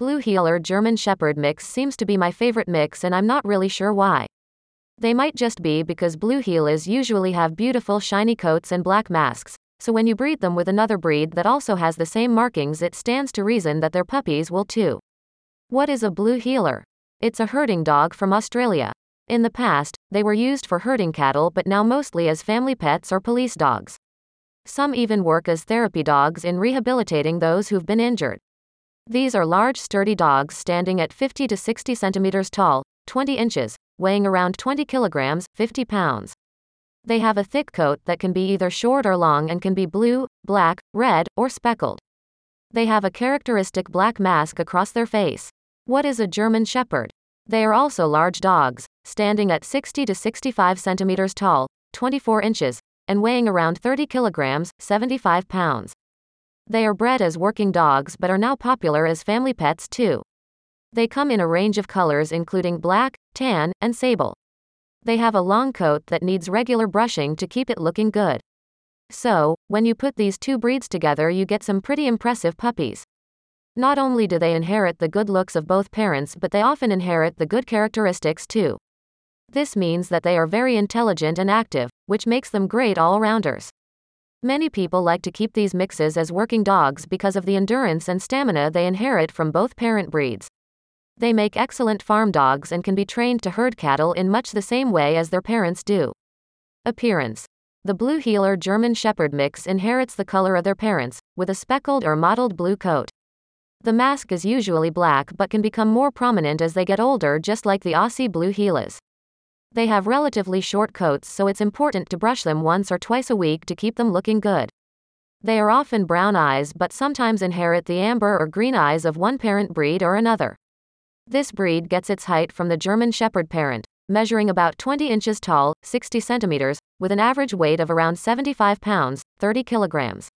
Blue Heeler German Shepherd mix seems to be my favorite mix, and I'm not really sure why. They might just be because Blue Heelers usually have beautiful shiny coats and black masks, so when you breed them with another breed that also has the same markings, it stands to reason that their puppies will too. What is a Blue Heeler? It's a herding dog from Australia. In the past, they were used for herding cattle, but now mostly as family pets or police dogs. Some even work as therapy dogs in rehabilitating those who've been injured. These are large, sturdy dogs standing at 50 to 60 centimeters tall, 20 inches, weighing around 20 kilograms, 50 pounds. They have a thick coat that can be either short or long and can be blue, black, red, or speckled. They have a characteristic black mask across their face. What is a German Shepherd? They are also large dogs, standing at 60 to 65 centimeters tall, 24 inches, and weighing around 30 kilograms, 75 pounds. They are bred as working dogs but are now popular as family pets too. They come in a range of colors including black, tan, and sable. They have a long coat that needs regular brushing to keep it looking good. So, when you put these two breeds together, you get some pretty impressive puppies. Not only do they inherit the good looks of both parents, but they often inherit the good characteristics too. This means that they are very intelligent and active, which makes them great all rounders. Many people like to keep these mixes as working dogs because of the endurance and stamina they inherit from both parent breeds. They make excellent farm dogs and can be trained to herd cattle in much the same way as their parents do. Appearance The Blue Heeler German Shepherd mix inherits the color of their parents, with a speckled or mottled blue coat. The mask is usually black but can become more prominent as they get older, just like the Aussie Blue Heelers. They have relatively short coats, so it's important to brush them once or twice a week to keep them looking good. They are often brown eyes but sometimes inherit the amber or green eyes of one parent breed or another. This breed gets its height from the German Shepherd parent, measuring about 20 inches tall, 60 centimeters, with an average weight of around 75 pounds, 30 kilograms.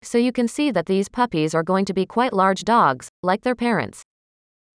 So you can see that these puppies are going to be quite large dogs, like their parents.